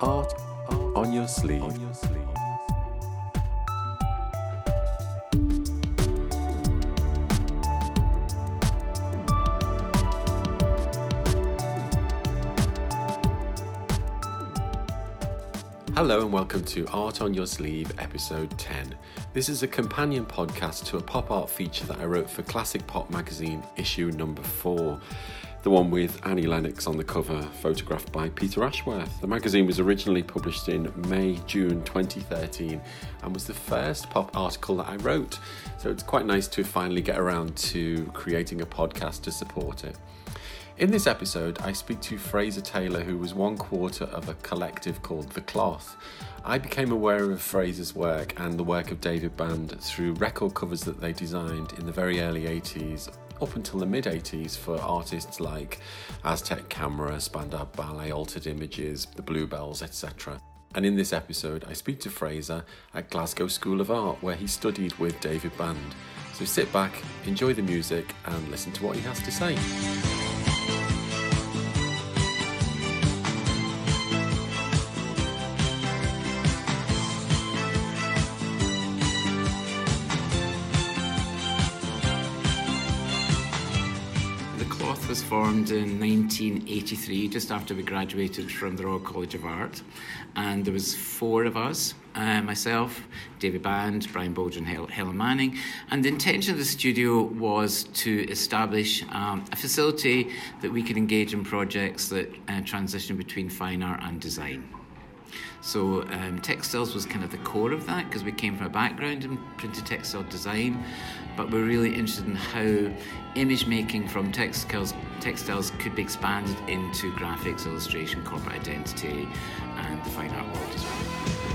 Art, on your sleeve. Hello and welcome to Art on Your Sleeve, episode 10. This is a companion podcast to a pop art feature that I wrote for Classic Pop magazine, issue number 4 the one with Annie Lennox on the cover, photographed by Peter Ashworth. The magazine was originally published in May, June 2013 and was the first pop article that I wrote. So it's quite nice to finally get around to creating a podcast to support it. In this episode, I speak to Fraser Taylor, who was one quarter of a collective called The Cloth. I became aware of Fraser's work and the work of David Band through record covers that they designed in the very early 80s up until the mid 80s for artists like Aztec Camera, Spandau Ballet, Altered Images, the Bluebells, etc. And in this episode, I speak to Fraser at Glasgow School of Art, where he studied with David Band. So sit back, enjoy the music, and listen to what he has to say. Formed in 1983, just after we graduated from the Royal College of Art, and there was four of us. Uh, myself, David Band, Brian Bolger, and Hel- Helen Manning. And the intention of the studio was to establish um, a facility that we could engage in projects that uh, transition between fine art and design. So um, textiles was kind of the core of that because we came from a background in printed textile design, but we're really interested in how image making from textiles textiles could be expanded into graphics, illustration, corporate identity, and the fine art world as well.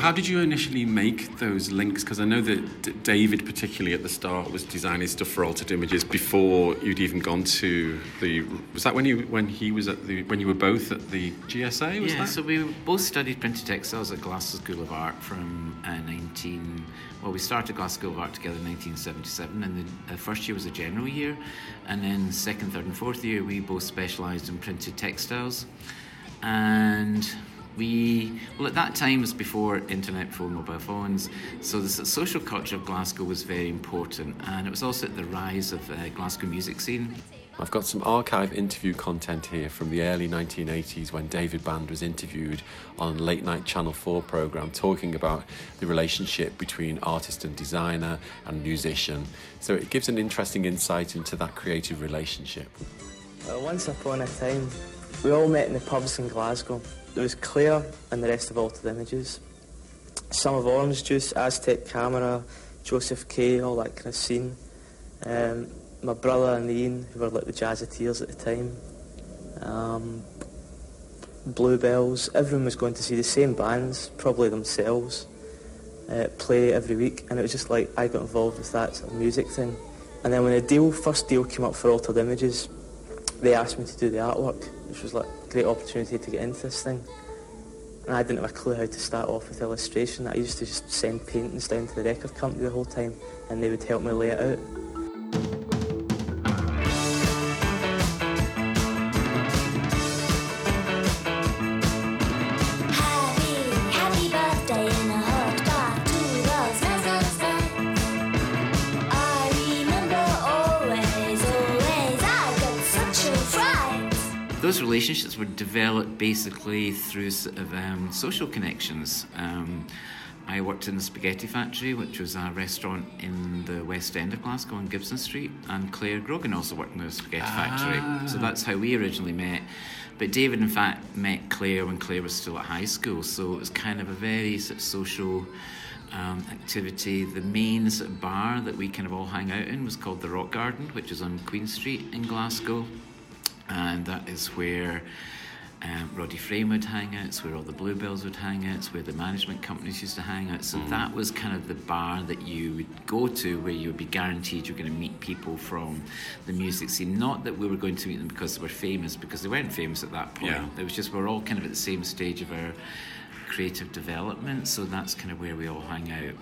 How did you initially make those links? Because I know that D- David, particularly at the start, was designing stuff for altered images before you'd even gone to the. Was that when you when he was at the when you were both at the GSA? Was yeah. That? So we both studied printed textiles at Glasgow School of Art from uh, 19. Well, we started Glasgow School of Art together in 1977, and the uh, first year was a general year, and then second, third, and fourth year we both specialised in printed textiles, and we well at that time was before internet phone mobile phones so the social culture of glasgow was very important and it was also at the rise of the uh, glasgow music scene I've got some archive interview content here from the early 1980s when David Band was interviewed on a late night Channel 4 programme talking about the relationship between artist and designer and musician. So it gives an interesting insight into that creative relationship. Well, once upon a time, we all met in the pubs in Glasgow. There was Clare and the rest of Altered Images. Some of Orange Juice, Aztec Camera, Joseph K, all that kind of scene. Um, my brother and Ian, who were like the Jazzateers at the time. Um, Bluebells, everyone was going to see the same bands, probably themselves, uh, play every week, and it was just like I got involved with that sort of music thing. And then when the deal, first deal came up for Altered Images, they asked me to do the artwork, which was like a great opportunity to get into this thing. And I didn't have a clue how to start off with illustration. I used to just send paintings down to the record company the whole time, and they would help me lay it out. Relationships were developed basically through sort of, um, social connections. Um, I worked in the Spaghetti Factory, which was a restaurant in the West End of Glasgow on Gibson Street, and Clare Grogan also worked in the Spaghetti ah. Factory. So that's how we originally met. But David, in fact, met Clare when Clare was still at high school, so it was kind of a very sort of social um, activity. The main sort of bar that we kind of all hang out in was called the Rock Garden, which is on Queen Street in Glasgow and that is where um, Roddy Frame would hang out, it's where all the Bluebells would hang out, it's where the management companies used to hang out. So Mm. that was kind of the bar that you would go to where you would be guaranteed you're going to meet people from the music scene. Not that we were going to meet them because they were famous, because they weren't famous at that point. Yeah. It was just we're all kind of at the same stage of our creative development, so that's kind of where we all hang out.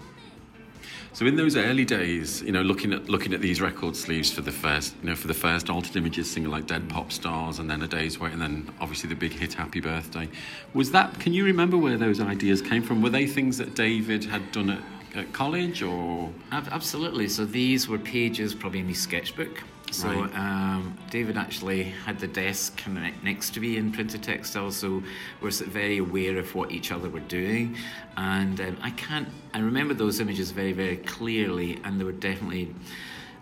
So in those early days, you know, looking at looking at these record sleeves for the first, you know, for the first altered images single like Dead Pop Stars, and then A Day's Wait, and then obviously the big hit Happy Birthday. Was that? Can you remember where those ideas came from? Were they things that David had done at, at college, or Absolutely. So these were pages probably in his sketchbook. So Right. um, David actually had the desk kind of ne- next to me in printed textiles, so we're very aware of what each other were doing. And um, I can't, I remember those images very, very clearly, and there were definitely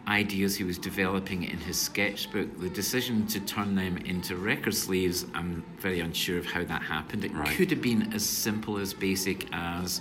ideas he was developing in his sketchbook. The decision to turn them into record sleeves, I'm very unsure of how that happened. It Right. could have been as simple as basic as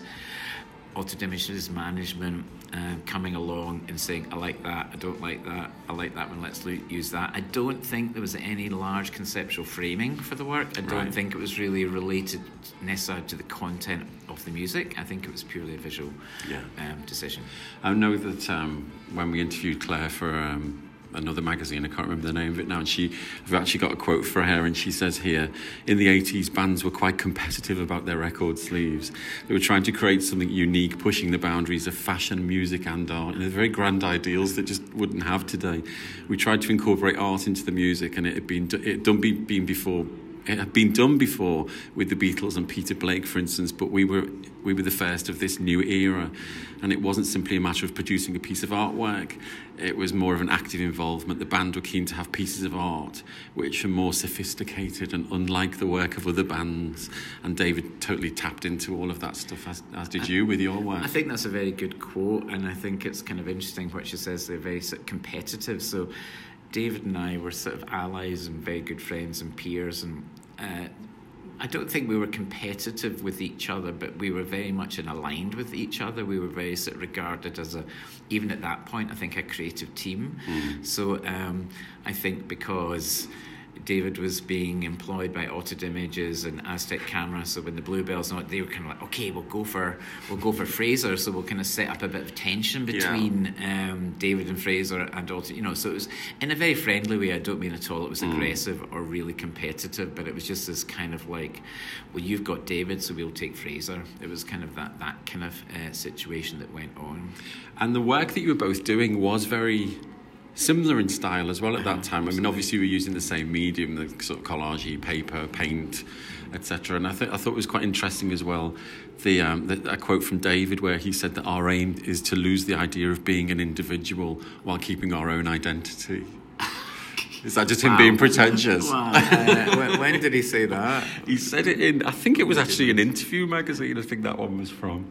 images management uh, coming along and saying, I like that, I don't like that, I like that one, let's lo- use that. I don't think there was any large conceptual framing for the work. I don't Right. think it was really related necessarily to the content of the music. I think it was purely a visual Yeah. um, decision. I know that um, when we interviewed Clare for um, another magazine, I can't remember the name of it now, and she, I've actually got a quote for her, and she says here, in the 80s, bands were quite competitive about their record sleeves. They were trying to create something unique, pushing the boundaries of fashion, music, and art, and they're very grand ideals that just wouldn't have today. We tried to incorporate art into the music, and it had been, it had done be, been before it had been done before with the Beatles and Peter Blake, for instance, but we were we were the first of this new era, and it wasn't simply a matter of producing a piece of artwork. It was more of an active involvement. The band were keen to have pieces of art which are more sophisticated and unlike the work of other bands. And David totally tapped into all of that stuff, as, as did you with your work. I think that's a very good quote, and I think it's kind of interesting what she says. They're very competitive. So, David and I were sort of allies and very good friends and peers, and uh, I don't think we were competitive with each other, but we were very much in aligned with each other. We were very sort of regarded as a, even at that point, I think a creative team. So um, I think because. David was being employed by Altered Images and Aztec Camera. So when the Bluebells not, they were kind of like, okay, we'll go for we'll go for Fraser. So we'll kind of set up a bit of tension between um, David and Fraser and Altered. You know, so it was in a very friendly way. I don't mean at all it was aggressive or really competitive, but it was just this kind of like, well, you've got David, so we'll take Fraser. It was kind of that that kind of uh, situation that went on. And the work that you were both doing was very similar in style as well at that time. I mean, obviously, we were using the same medium, the sort of collage, paper, paint, etc. And I, th- I thought it was quite interesting as well. The, um, the a quote from David where he said that our aim is to lose the idea of being an individual while keeping our own identity. Is that just him being pretentious? Wow. Uh, when, when did he say that? He said it in, I think it was actually an interview magazine, I think that one was from.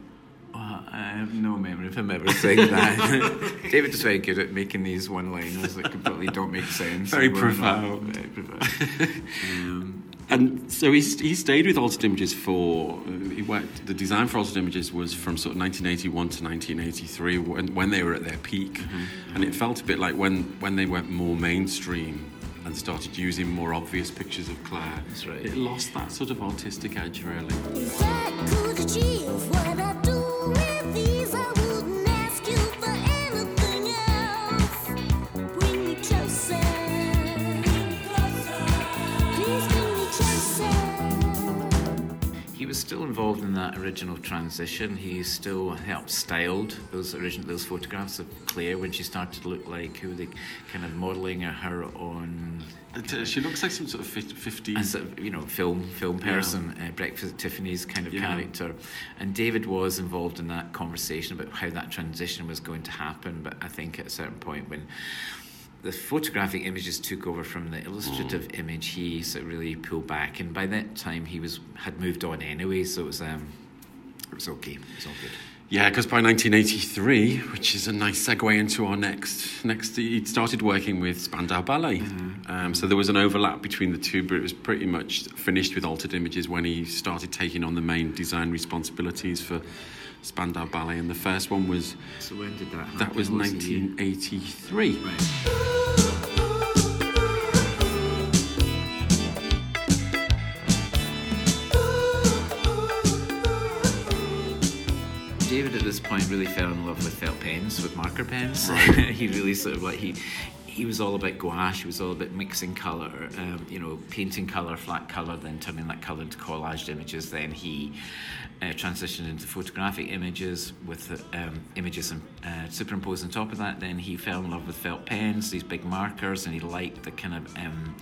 Well, I have no memory of him ever saying that. David is very good at making these one-liners that completely don't make sense. Very And we're not- profound. Very profound. um, And so he, he stayed with Altered Images for, he worked, the design for Altered Images was from sort of 1981 to 1983 when, when they were at their peak. And it felt a bit like when, when they went more mainstream and started using more obvious pictures of Clare. That's right. It lost that sort of artistic edge, really. Was still involved in that original transition. He still helped styled those original those photographs of Clare when she started to look like who they kind of modelling her on. Uh, She looks like some sort of fif- 50s. as a you know film film Yeah. person, uh, Breakfast at Tiffany's kind of Yeah. character, and David was involved in that conversation about how that transition was going to happen. But I think at a certain point when the photographic images took over from the illustrative Mm. image, he sort of really pulled back, and by that time he was had moved on anyway, so it was um, it was okay, it was all good. Yeah, because by 1983, which is a nice segue into our next next, he started working with Spandau Ballet. Um, so there was an overlap between the two, but it was pretty much finished with Altered Images when he started taking on the main design responsibilities for Spandau Ballet, and the first one was. So when did that happen? That was 1983. Right. David at this point really fell in love with felt pens, with marker pens. Right. he really sort of like he he was all about gouache. He was all about mixing color, um, you know, painting color, flat color, then turning that color into collaged images. Then he uh, transitioned into photographic images with um, images uh, superimposed on top of that. Then he fell in love with felt pens, these big markers, and he liked the kind of um,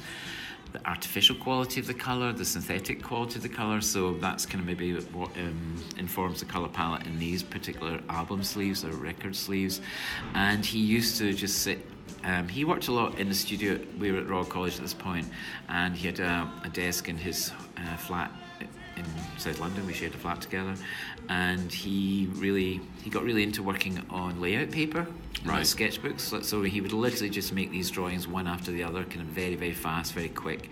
the artificial quality of the color, the synthetic quality of the color. So that's kind of maybe what um, informs the color palette in these particular album sleeves or record sleeves. And he used to just sit. Um, he worked a lot in the studio. We were at Royal College at this point, and he had a, a desk in his uh, flat in South London. We shared a flat together, and he really he got really into working on layout paper, Right. sketchbooks. So, so he would literally just make these drawings one after the other, kind of very very fast, very quick,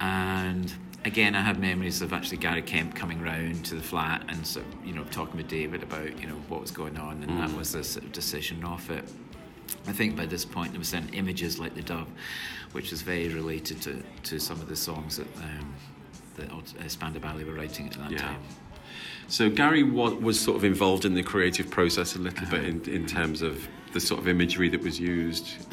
and. Again, I have memories of actually Gary Kemp coming round to the flat and sort of, you know talking with David about you know what was going on, and that was the sort of decision of it. I think by this point there were then images like the dove, which was very related to, to some of the songs that um, that uh, Spandau Ballet were writing at that Yeah. time. So Gary wa- was sort of involved in the creative process a little bit in, in terms of the sort of imagery that was used.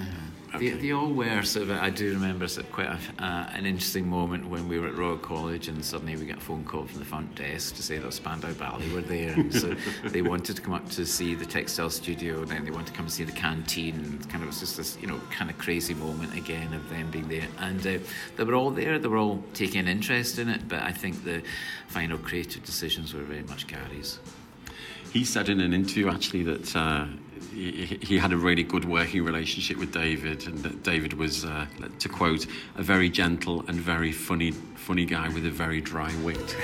They, they all were sort of. I do remember sort of quite a, uh, an interesting moment when we were at Royal College and suddenly we got a phone call from the front desk to say that Spandau Ballet were there, and so they wanted to come up to see the textile studio, and then they wanted to come and see the canteen, and kind of it was just this you know kind of crazy moment again of them being there, and uh, they were all there. They were all taking an interest in it, but I think the final creative decisions were very much Gary's. He said in an interview actually that uh, he, had a really good working relationship with David, and David was, uh, to quote, a very gentle and very funny, funny guy with a very dry wit.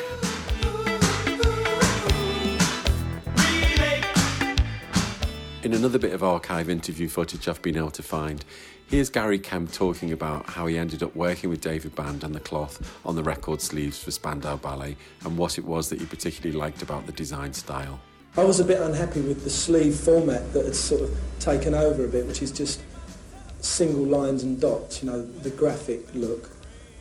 In another bit of archive interview footage I've been able to find, here's Gary Kemp talking about how he ended up working with David Band and the cloth on the record sleeves for Spandau Ballet and what it was that he particularly liked about the design style. I was a bit unhappy with the sleeve format that had sort of taken over a bit, which is just single lines and dots, you know, the graphic look.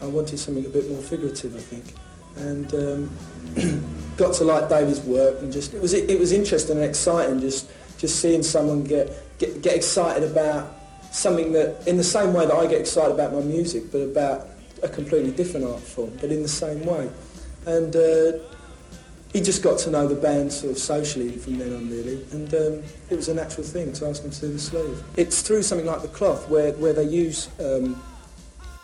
I wanted something a bit more figurative, I think. And um, got to like David's work and just, it was, it was interesting and exciting just, just seeing someone get, get, get excited about something that, in the same way that I get excited about my music, but about a completely different art form, but in the same way. And uh, he just got to know the band sort of socially from then on really and um, it was a natural thing to ask him to do the sleeve. It's through something like the cloth where, where they use um,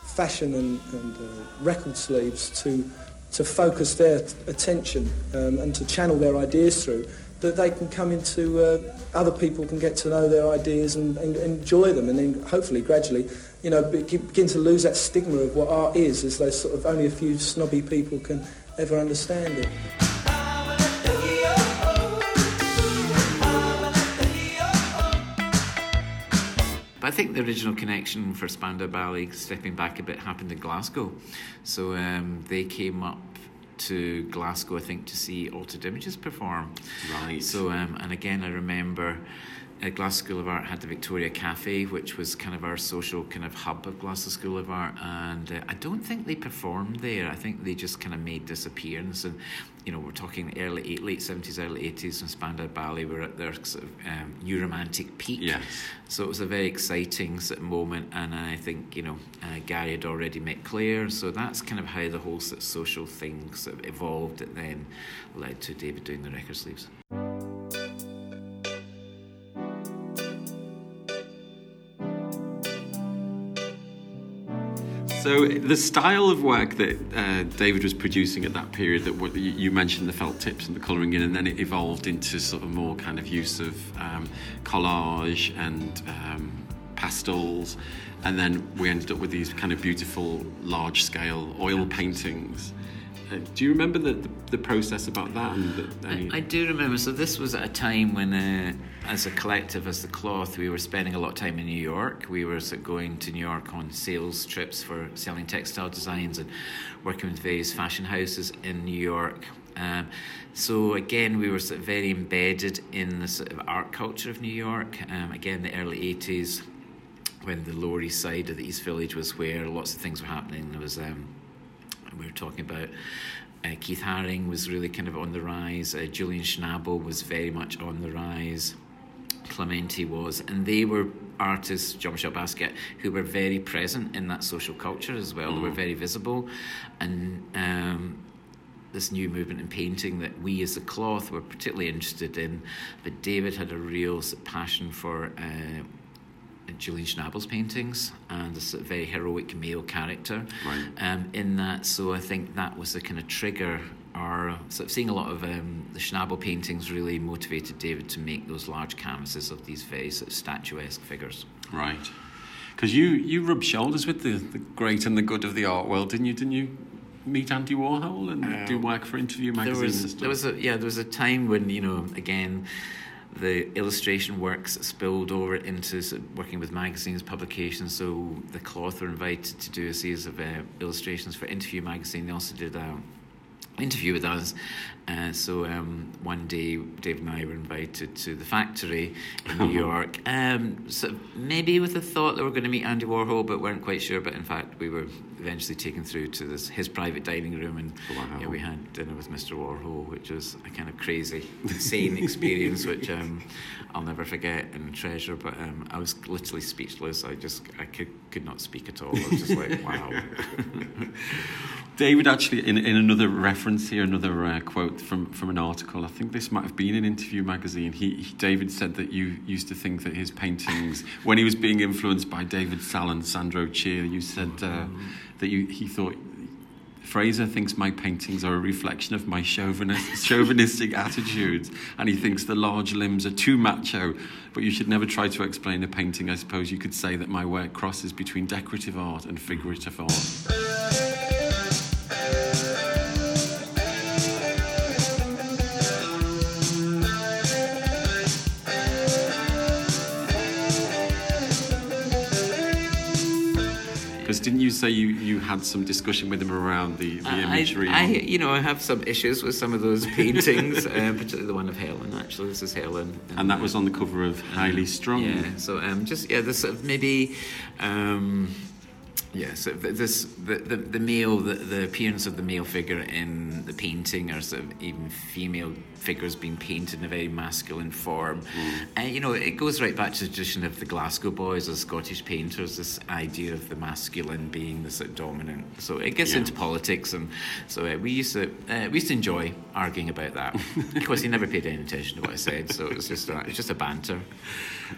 fashion and, and uh, record sleeves to, to focus their attention um, and to channel their ideas through that they can come into, uh, other people can get to know their ideas and, and enjoy them and then hopefully gradually you know, be- begin to lose that stigma of what art is as though sort of only a few snobby people can ever understand it. Think the original connection for Spandau Ballet, stepping back a bit, happened in Glasgow. So um, they came up to Glasgow, I think, to see Altered Images perform. Right. So, um, and again, I remember uh, Glasgow School of Art had the Victoria Cafe, which was kind of our social kind of hub of Glasgow School of Art. And uh, I don't think they performed there. I think they just kind of made this appearance. And, you know, we're talking early, eight, late 70s, early 80s when Spandau Ballet were at their sort of um, new romantic peak. Yes. So it was a very exciting sort of moment, and I think you know uh, Gary had already met Clare, so that's kind of how the whole sort of social thing sort of evolved. It then led to David doing the record sleeves. So the style of work that uh, David was producing at that period, that what, you mentioned the felt tips and the colouring in, and then it evolved into sort of more kind of use of um, collage and um, pastels, and then we ended up with these kind of beautiful large-scale oil paintings. Do you remember the, the, the process about that? And the, I, I do remember. So this was at a time when, uh, as a collective, as the Cloth, we were spending a lot of time in New York. We were sort of going to New York on sales trips for selling textile designs and working with various fashion houses in New York. Um, so again, we were sort of very embedded in the sort of art culture of New York. Um, again, the early '80s, when the Lower East Side of the East Village was where lots of things were happening. There was um, we were talking about uh, Keith Haring was really kind of on the rise. Uh, Julian Schnabel was very much on the rise. Clemente was, and they were artists, Jean Michel Basquiat, who were very present in that social culture as well. They were very visible, and um, this new movement in painting that we as the cloth were particularly interested in. But David had a real passion for. Uh, Julian Schnabel's paintings and a sort of very heroic male character Right. um, in that. So I think that was the kind of trigger. Or sort of seeing a lot of um, the Schnabel paintings really motivated David to make those large canvases of these very sort of statuesque figures. Right. Because you, you rubbed shoulders with the, the great and the good of the art world, didn't you? Didn't you meet Andy Warhol and do work for Interview there magazine? and was stuff? there was a yeah there was a time when you know again the illustration works spilled over into working with magazines publications so the cloth were invited to do a series of uh, illustrations for interview magazine. They also did a interview with us uh, so um, one day Dave and I were invited to the factory in New York um, so maybe with the thought that we are going to meet Andy Warhol but weren't quite sure but in fact we were eventually taken through to this his private dining room and Wow. yeah, we had dinner with Mr. Warhol, which was a kind of crazy, insane experience, which um, I'll never forget and treasure. But um, I was literally speechless. I just I could could not speak at all. I was just like, wow. David actually, in, in another reference here, another uh, quote from, from an article, I think this might have been an Interview magazine. He, he David said that you used to think that his paintings, when he was being influenced by David Salle and Sandro Chia, you said uh, that you he thought Fraser thinks my paintings are a reflection of my chauvinist, chauvinistic attitudes, and he thinks the large limbs are too macho. But you should never try to explain a painting. I suppose you could say that my work crosses between decorative art and figurative art. Didn't you say you, you had some discussion with him around the, the I, imagery? I, on- you know, I have some issues with some of those paintings, uh, particularly the one of Helen. Actually, this is Helen, and that was on the cover of Highly Strung. Yeah. So um, just yeah, this sort of maybe. Um, yeah, so this the, the, the male the, the appearance of the male figure in the painting or sort of even female figures being painted in a very masculine form. And you know, it goes right back to the tradition of the Glasgow boys as Scottish painters, this idea of the masculine being the sort of dominant. So it gets Yeah. into politics and so uh, we used to uh, we used to enjoy arguing about that. of course he never paid any attention to what I said, so it was just a, it's just a banter.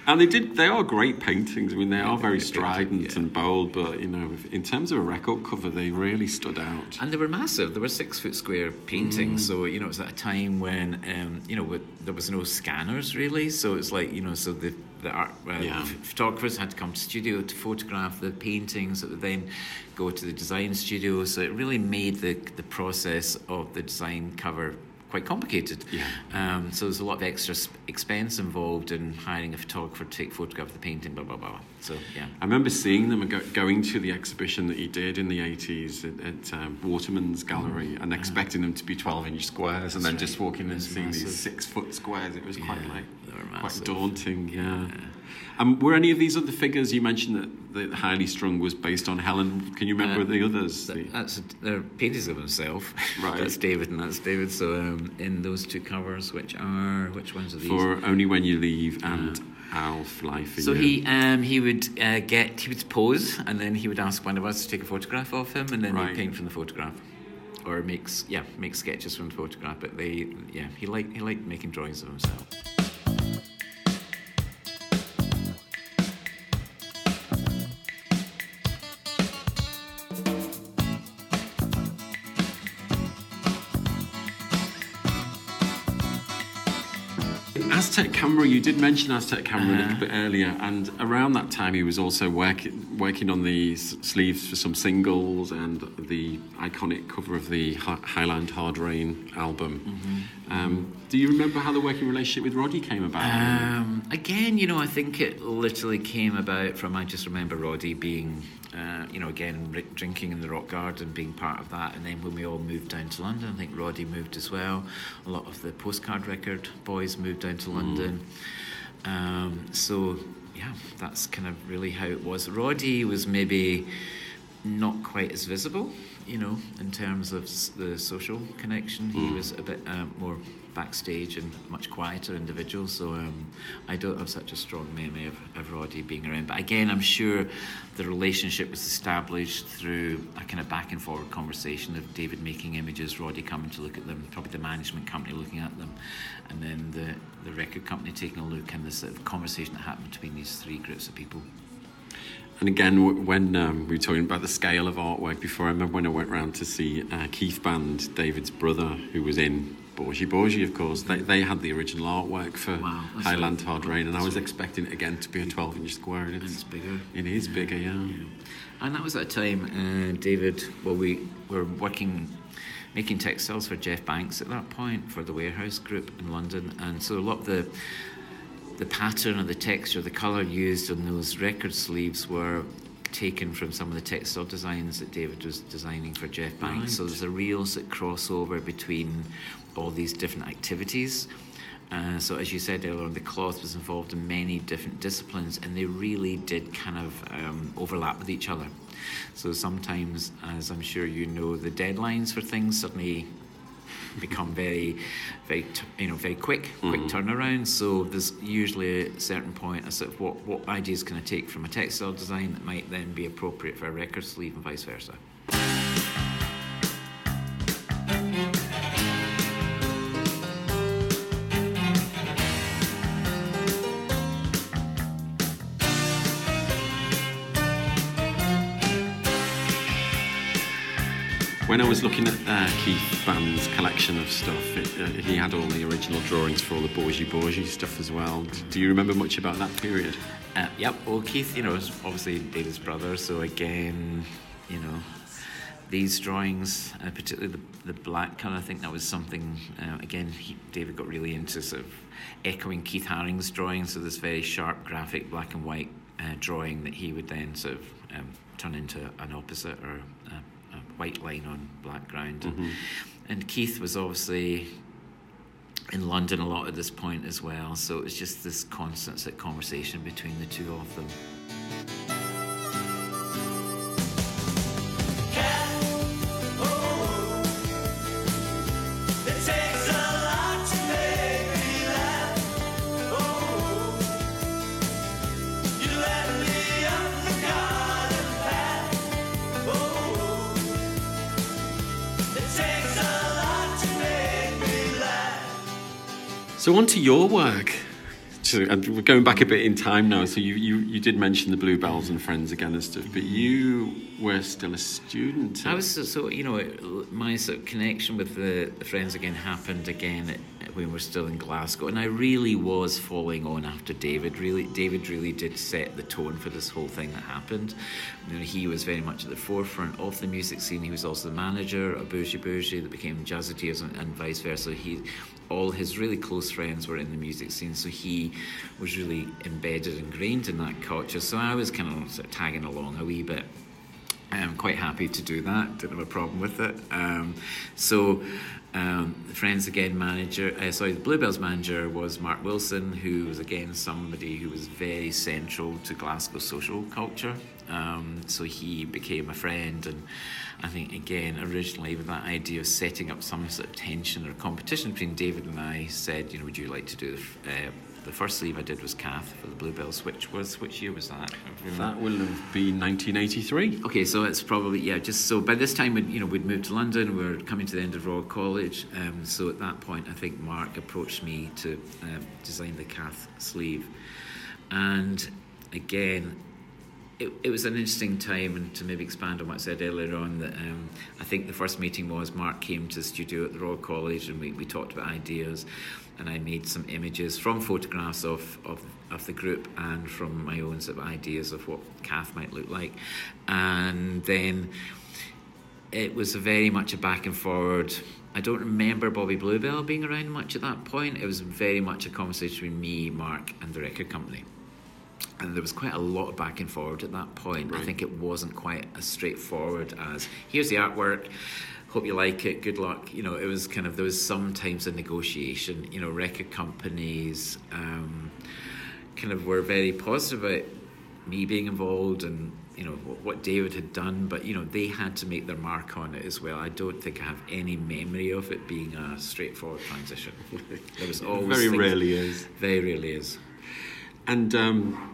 And they did. They are great paintings. I mean, they are very strident yeah. and bold. But you know, in terms of a record cover, they really stood out. And they were massive. They were six foot square paintings. So you know, it was at a time when um, you know with, there was no scanners really. So it's like you know, so the the art uh, Yeah. photographers had to come to studio to photograph the paintings that would then go to the design studio. So it really made the the process of the design cover quite complicated. Yeah. Um, so there's a lot of extra expense involved in hiring a photographer to take photograph of the painting. Blah blah blah. So yeah. I remember seeing them and go, going to the exhibition that he did in the 80s at, at um, Waterman's Gallery and expecting them to be 12 inch squares and then Mm. That's just right. walking and seeing massive. these six foot squares. It was quite Yeah, like quite daunting. Yeah. Yeah. Um, were any of these other figures you mentioned that, that Highly Strung was based on Helen? Can you remember Uh, the others? Th- The- That's they're paintings of himself. Right. that's David and that's David. So um, in those two covers, which are which ones are these? for Only When You Leave and I'll Fly For so You. he um, he would uh, get he would pose and then he would ask one of us to take a photograph of him and then Right. he'd paint from the photograph. Or makes yeah make sketches from the photograph, but they yeah he liked he liked making drawings of himself. Aztec camera, you did mention Aztec camera a Uh-huh. little bit earlier, and around that time he was also work, working on the s- sleeves for some singles and the iconic cover of the Hi- Highland Hard Rain album. Mm-hmm. Um, do you remember how the working relationship with Roddy came about? Um, again, you know, I think it literally came about from I just remember Roddy being, uh, you know, again ri- drinking in the rock garden, being part of that, and then when we all moved down to London, I think Roddy moved as well. A lot of the postcard record boys moved down to London. Um, so yeah, that's kind of really how it was. Roddy was maybe not quite as visible, you know, in terms of the social connection. He was a bit um, more backstage and much quieter individual. So um, I don't have such a strong memory of, of Roddy being around. But again, I'm sure the relationship was established through a kind of back and forward conversation of David making images, Roddy coming to look at them, probably the management company looking at them, and then the, the record company taking a look, and this sort of conversation that happened between these three groups of people. And again, when um, we were talking about the scale of artwork before, I remember when I went round to see uh, Keith Band, David's brother, who was in Bourgie Bourgie, of course. They, they had the original artwork for Wow, Highland. Hard Rain, and I was right. expecting it again to be a 12 inch square. And And it's, it's bigger. it is bigger, yeah. And that was at a time, uh, David, well, we were working, making textiles for Jeff Banks at that point for the Warehouse Group in London. And so a lot of the, the pattern or the texture, the colour used on those record sleeves were taken from some of the textile designs that David was designing for Jeff Banks. So there's a real sort of crossover between all these different activities. Uh, so as you said earlier on, the cloth was involved in many different disciplines, and they really did kind of um, overlap with each other. So sometimes, as I'm sure you know, the deadlines for things suddenly become very, very, you know, very quick, quick mm-hmm. turnaround. So there's usually a certain point, a sort of what what ideas can I take from a textile design that might then be appropriate for a record sleeve, and vice versa. Was looking at uh, Keith Band's collection of stuff, it, uh, he had all the original drawings for all the Bourgie Bourgie stuff as well. Do you remember much about that period? Uh, yep. Well, Keith, you know, is obviously David's brother. So again, you know, these drawings, uh, particularly the, the black colour, I think that was something. Uh, again, he, David got really into sort of echoing Keith Haring's drawings. So this very sharp, graphic, black and white uh, drawing that he would then sort of um, turn into an opposite or white line on black ground. Mm-hmm. And Keith was obviously in London a lot at this point as well. So it was just this constant conversation between the two of them. So on to your work. So, and we're going back a bit in time now. So you, you, you did mention the Bluebells and Friends again and stuff, but you were still a student. I was so, so you know my sort of connection with the, the friends again happened again at, when we were still in Glasgow, and I really was following on after David. Really, David really did set the tone for this whole thing that happened. You know, he was very much at the forefront of the music scene. He was also the manager of Bourgie Bourgie that became Jazzateers and, and vice versa. He, all his really close friends were in the music scene, so he was really embedded, ingrained in that culture. So I was kind of, sort of tagging along a wee bit. I'm quite happy to do that. Didn't have a problem with it. Um, so, um, the Friends Again manager, uh, sorry, the Bluebells manager was Mark Wilson, who was again somebody who was very central to Glasgow social culture. Um, so he became a friend, and I think again originally with that idea of setting up some sort of tension or competition between David and I, said, you know, would you like to do the uh, the first sleeve I did was Cath for the Bluebells. Which was which year was that? that will have been 1983. Okay, so it's probably yeah. Just so by this time, we'd, you know, we'd moved to London. We are coming to the end of Royal College. Um, so at that point, I think Mark approached me to um, design the Cath sleeve, and again, it, it was an interesting time. And to maybe expand on what I said earlier on, that um, I think the first meeting was Mark came to the studio at the Royal College, and we, we talked about ideas, and I made some images from photographs of of of the group and from my own sort of ideas of what Cath might look like, and then it was very much a back and forward. I don't remember Bobby Bluebell being around much at that point. It was very much a conversation between me, Mark, and the record company. And there was quite a lot of back and forward at that point. I think it wasn't quite as straightforward as here's the artwork, hope you like it, good luck. You know, it was kind of there was sometimes a negotiation. You know, record companies um, kind of were very positive about me being involved and you know what, what David had done, but you know they had to make their mark on it as well. I don't think I have any memory of it being a straightforward transition. there was always Very rarely is. Very rarely is. And um,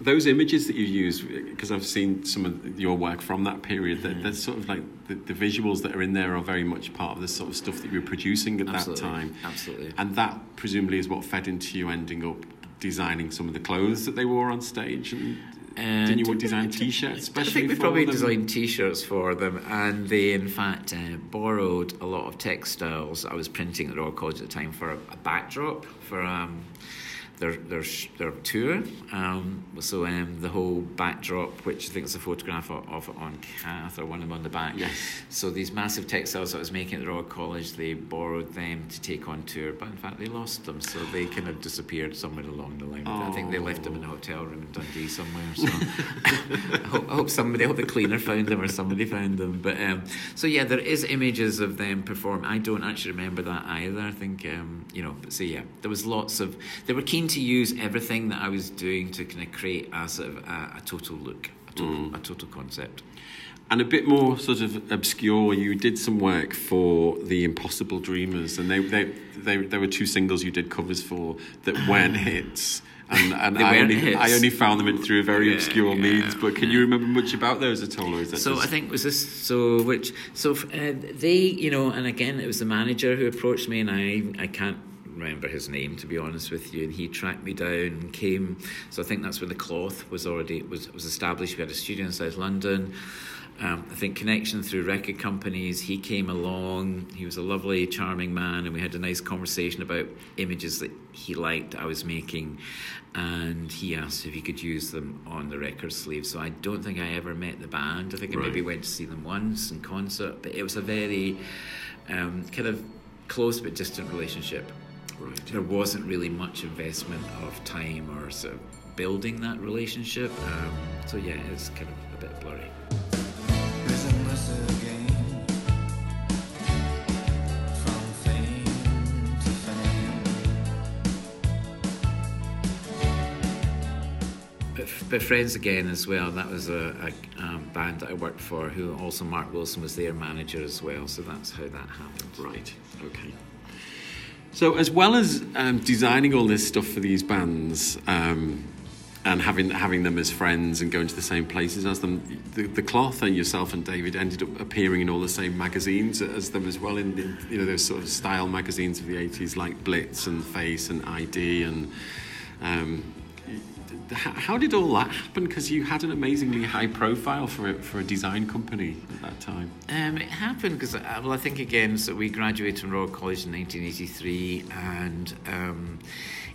those images that you use, because I've seen some of your work from that period, that they're sort of like the, the visuals that are in there are very much part of the sort of stuff that you were producing at Absolutely, that time. absolutely. And that presumably is what fed into you ending up designing some of the clothes that they wore on stage. And Uh, didn't you design T-shirts, I think we probably them? designed T-shirts for them, and they in fact uh, borrowed a lot of textiles. I was printing at the Royal College at the time for a, a backdrop for um, their their their tour. Um, so um, the whole backdrop, which I think is a photograph of, of it on Cath or one of them on the back. Yes. So these massive textiles that I was making at the Royal College, they borrowed them to take on tour, but in fact they lost them, so they kind of disappeared somewhere along the line. I think they left them in a hotel room in Dundee somewhere. So I, hope, I hope somebody, I hope the cleaner found them or somebody found them. But um, so yeah, there is images of them perform. I don't actually remember that either. I think um, you know. But so yeah, there was lots of. They were keen to use everything that I was doing to kind of create a sort of a, a total look, a total, a total concept. And a bit more sort of obscure, you did some work for the Impossible Dreamers, and they they, they there were two singles you did covers for that weren't hits. And, and I, only, hits. I only found them in through very Yeah, obscure yeah, means. But can you remember much about those at all, or is that So just... I think was this so which so uh, they you know and again it was the manager who approached me and I I can't remember his name to be honest with you and he tracked me down and came. So I think that's when the cloth was already was was established. We had a studio in South London. Um, I think connection through record companies he came along. He was a lovely charming man and we had a nice conversation about images that he liked I was making. And he asked if he could use them on the record sleeve. So I don't think I ever met the band. I think I maybe went to see them once in concert, but it was a very um, kind of close but distant relationship. Right. There wasn't really much investment of time or sort of building that relationship. Um, so yeah, it's kind of a bit blurry. Prisoners again, from fame to fame. But, but Friends Again as well, that was a, a um, band that I worked for who also Mark Wilson was their manager as well, so that's how that happened. Right. Okay. So, as well as um, designing all this stuff for these bands um, and having having them as friends and going to the same places as them, the, the cloth and yourself and David ended up appearing in all the same magazines as them as well. In, you know those sort of style magazines of the eighties, like Blitz and Face and ID and. Um, how did all that happen? Because you had an amazingly high profile for a, for a design company at that time. Um, it happened because, uh, well, I think again, so we graduated from Royal College in 1983, and um,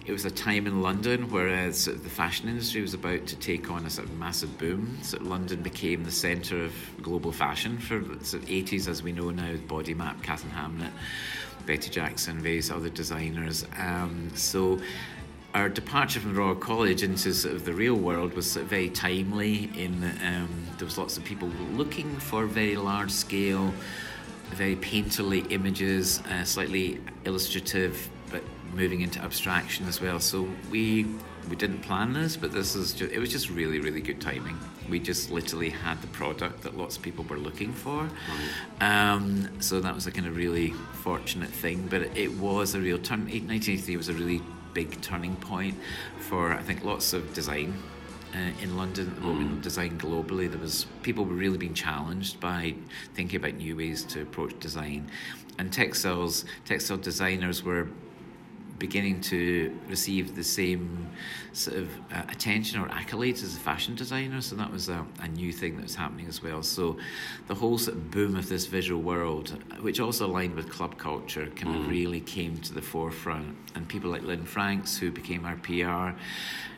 it was a time in London where uh, sort of the fashion industry was about to take on a sort of massive boom. So London became the centre of global fashion for the sort of 80s, as we know now, with Body Map, Katharine Hamnett, Betty Jackson, various other designers. Um, so our departure from Royal College into sort of the real world was sort of very timely. In um, there was lots of people looking for very large scale, very painterly images, uh, slightly illustrative, but moving into abstraction as well. So we we didn't plan this, but this is just, it was just really really good timing. We just literally had the product that lots of people were looking for. Um, so that was a kind of really fortunate thing, but it was a real turn. 1983 was a really big turning point for I think lots of design uh, in London at the moment. Design globally, there was people were really being challenged by thinking about new ways to approach design, and textiles textile designers were beginning to receive the same sort of uh, attention or accolades as a fashion designer. So that was a, a new thing that was happening as well. So the whole sort of boom of this visual world, which also aligned with club culture, kind of really came to the forefront. And people like Lynne Franks, who became our PR,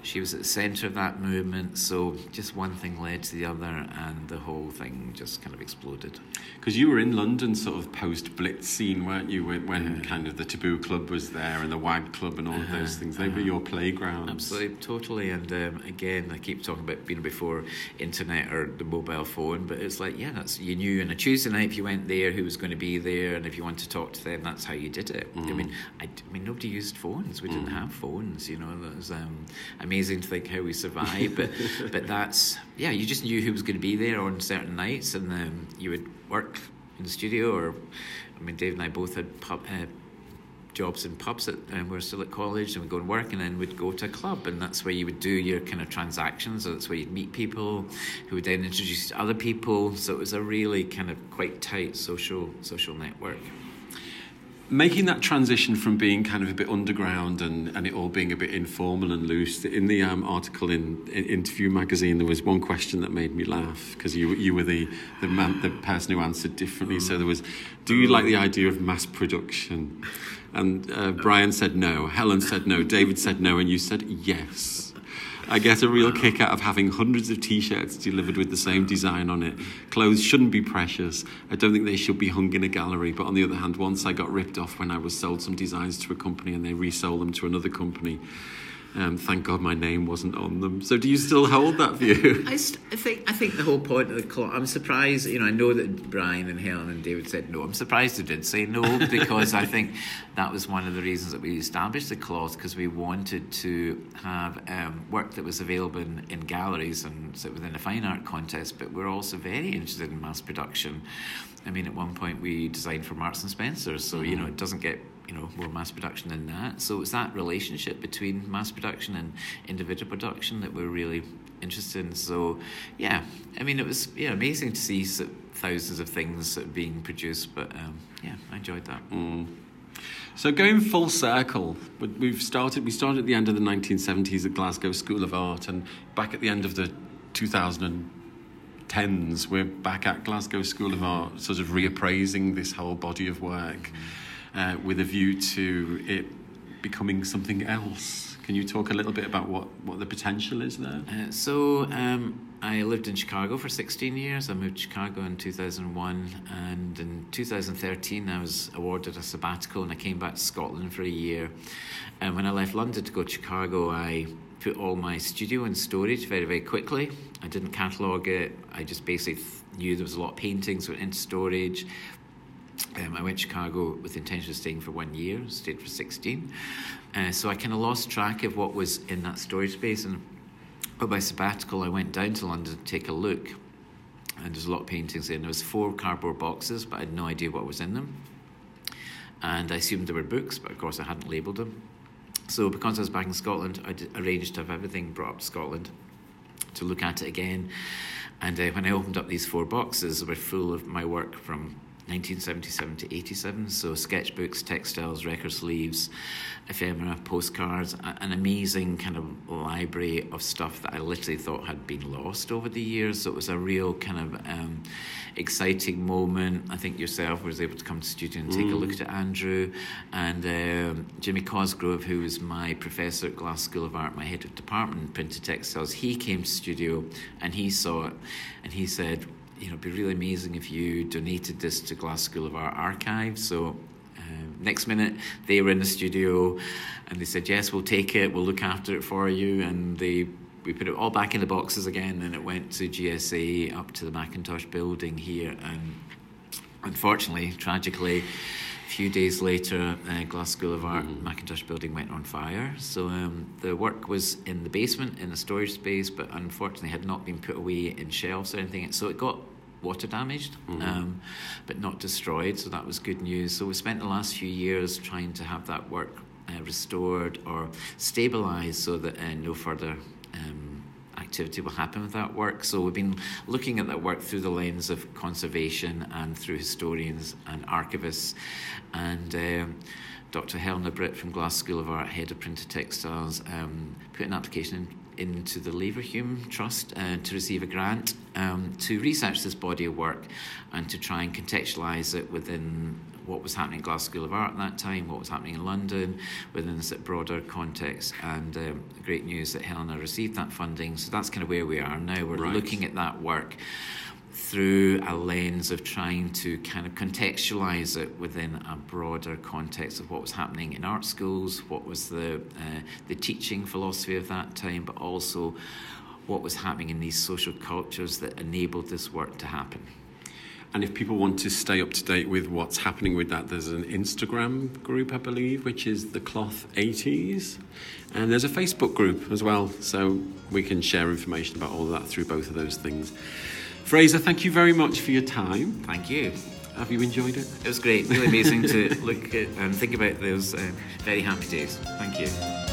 she was at the centre of that movement. So just one thing led to the other, and the whole thing just kind of exploded. Because you were in London, sort of post Blitz scene, weren't you? When, when kind of the Taboo Club was there and the WAG Club and all of those things. They were your playgrounds. Absolutely, totally. And um, again, I keep talking about being before internet or the mobile phone, but it's like, yeah, that's you knew on a Tuesday night if you went there who was going to be there, and if you wanted to talk to them, that's how you did it. I mean, I, I mean, nobody used phones. We didn't have phones. You know, was um, amazing to think how we survived. but but that's yeah, you just knew who was going to be there on certain nights, and um, you would work in the studio, or I mean, Dave and I both had pub. Uh, jobs in pubs at, and we were still at college and we'd go and work and then we'd go to a club and that's where you would do your kind of transactions so that's where you'd meet people who would then introduce you to other people so it was a really kind of quite tight social social network making that transition from being kind of a bit underground and, and it all being a bit informal and loose in the um, article in, in interview magazine there was one question that made me laugh because you, you were the, the, man, the person who answered differently. So there was do you like the idea of mass production? And uh, brian said no helen said no david said no and you said yes I get a real kick out of having hundreds of t-shirts delivered with the same design on it. Clothes shouldn't be precious. I don't think they should be hung in a gallery. But on the other hand, once I got ripped off when I was sold some designs to a company and they resold them to another company. Um, thank God my name wasn't on them. So do you still hold that view? I, st- I think I think the whole point of the cloth. I'm surprised. You know, I know that Brian and Helen and David said no. I'm surprised they did say no because I think that was one of the reasons that we established the Cloth because we wanted to have um, work that was available in, in galleries and within a fine art contest. But we're also very interested in mass production. I mean, at one point we designed for Marks and Spencer, so you know it doesn't get you know more mass production than that. So it's that relationship between mass production and individual production that we're really interested in. So yeah, I mean it was yeah amazing to see thousands of things being produced, but um, yeah, I enjoyed that. So going full circle, we- we've started. We started at the end of the 1970s at Glasgow School of Art, and back at the end of the 2010s, we're back at Glasgow School of Art, sort of reappraising this whole body of work uh, with a view to it becoming something else. Can you talk a little bit about what, what the potential is there? Uh, so um, I lived in Chicago for 16 years. I moved to Chicago in 2001, and in 2013 I was awarded a sabbatical, and I came back to Scotland for a year. And when I left London to go to Chicago, I put all my studio in storage very, very quickly. I didn't catalogue it. I just basically knew there was a lot of paintings went into storage. Um, I went to Chicago with the intention of staying for one year, stayed for 16. Uh, so I kind of lost track of what was in that storage space. And but by sabbatical, I went down to London to take a look. And there's a lot of paintings in. There was four cardboard boxes, but I had no idea what was in them. And I assumed they were books, but of course I hadn't labelled them. So because I was back in Scotland, I arranged to have everything brought up to Scotland to look at it again. And uh, when I opened up these four boxes, they were full of my work from 1977 to 87. So sketchbooks, textiles, record sleeves, ephemera, postcards, an amazing kind of library of stuff that I literally thought had been lost over the years. So it was a real kind of um, exciting moment. I think yourself was able to come to the studio and take a look at it, Andrew and um, Jimmy Cosgrove, who was my professor at Glasgow School of Art, my head of department in printed textiles. He came to studio and he saw it and he said, you know, it'd be really amazing if you donated this to Glasgow School of Art archive. So um, next minute, they were in the studio, and they said, "Yes, we'll take it. We'll look after it for you." And they we put it all back in the boxes again, and it went to GSA up to the Mackintosh building here. And unfortunately, tragically, a few days later, uh, Glasgow School of Art Mackintosh building went on fire. So um, the work was in the basement in a storage space, but unfortunately had not been put away in shelves or anything. So it got water damaged, um, but not destroyed. So that was good news. So we spent the last few years trying to have that work uh, restored or stabilised so that uh, no further. Um, activity will happen with that work. So we've been looking at that work through the lens of conservation and through historians and archivists. And um, Dr. Helena Britt from Glasgow School of Art, head of printed textiles, um, put an application in, into the Leverhulme Trust uh, to receive a grant um, to research this body of work and to try and contextualise it within what was happening at Glasgow School of Art at that time, what was happening in London, within this broader context. And um, great news that Helena received that funding. So that's kind of where we are now. We're Right. looking at that work through a lens of trying to kind of contextualize it within a broader context of what was happening in art schools, what was the uh, the teaching philosophy of that time, but also what was happening in these social cultures that enabled this work to happen. And if people want to stay up to date with what's happening with that, there's an Instagram group, I believe, which is the Cloth 80s. And there's a Facebook group as well, so we can share information about all of that through both of those things. Fraser, thank you very much for your time. Thank you. Have you enjoyed it? It was great, really amazing to look at and think about those uh, very happy days. Thank you.